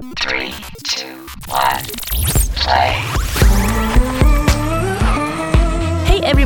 Three, two, one, play.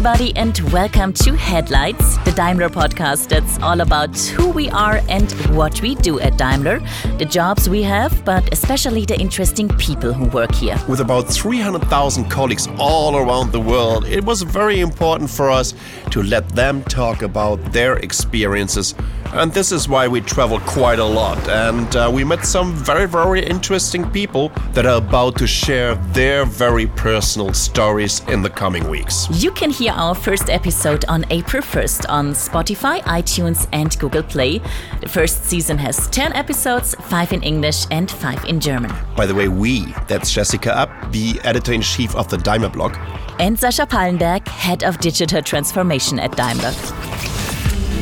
Everybody, and welcome to Headlights, the Daimler podcast that's all about who we are and what we do at Daimler, the jobs we have, but especially the interesting people who work here. With about 300,000 colleagues all around the world, it was very important for us to let them talk about their experiences. And this is why we travel quite a lot. And uh, we met some very, very interesting people that are about to share their very personal stories in the coming weeks. You can hear our first episode on April 1st on Spotify, iTunes, and Google Play. The first season has 10 episodes, 5 in English and 5 in German. By the way, we, that's Jessica Up, the editor in chief of the Daimler blog. And Sascha Pallenberg, head of digital transformation at Daimler.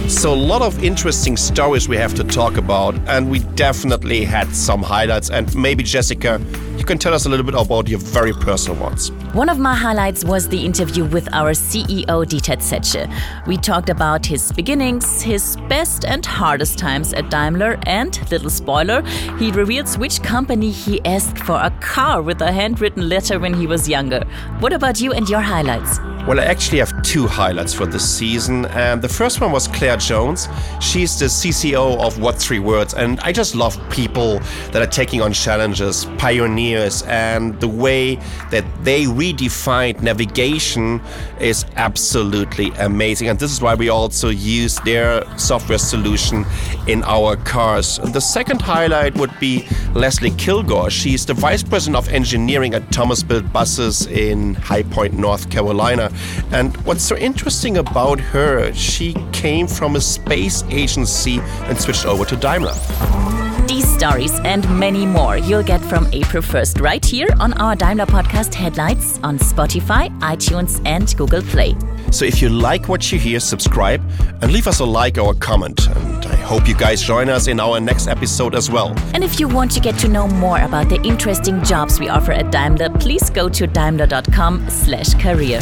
So, a lot of interesting stories we have to talk about, and we definitely had some highlights. And maybe, Jessica, you can tell us a little bit about your very personal ones. One of my highlights was the interview with our CEO, Dieter Zetsche. We talked about his beginnings, his best and hardest times at Daimler, and, little spoiler, he reveals which company he asked for a car with a handwritten letter when he was younger. What about you and your highlights? Well, I actually have two highlights for this season, and the first one was Claire Jones. She's the CCO of What Three Words, and I just love people that are taking on challenges, pioneers, and the way that they redefined navigation is absolutely amazing. And this is why we also use their software solution in our cars. The second highlight would be Leslie Kilgore. She's the Vice President of Engineering at Thomas Built Buses in High Point, North Carolina. And what's so interesting about her, she came from a space agency and switched over to Daimler. Stories and many more you'll get from April 1st right here on our Daimler podcast Headlights on Spotify, iTunes, and Google Play. So if you like what you hear, subscribe and leave us a like or a comment. And I hope you guys join us in our next episode as well. And if you want to get to know more about the interesting jobs we offer at Daimler, please go to daimler.com/career.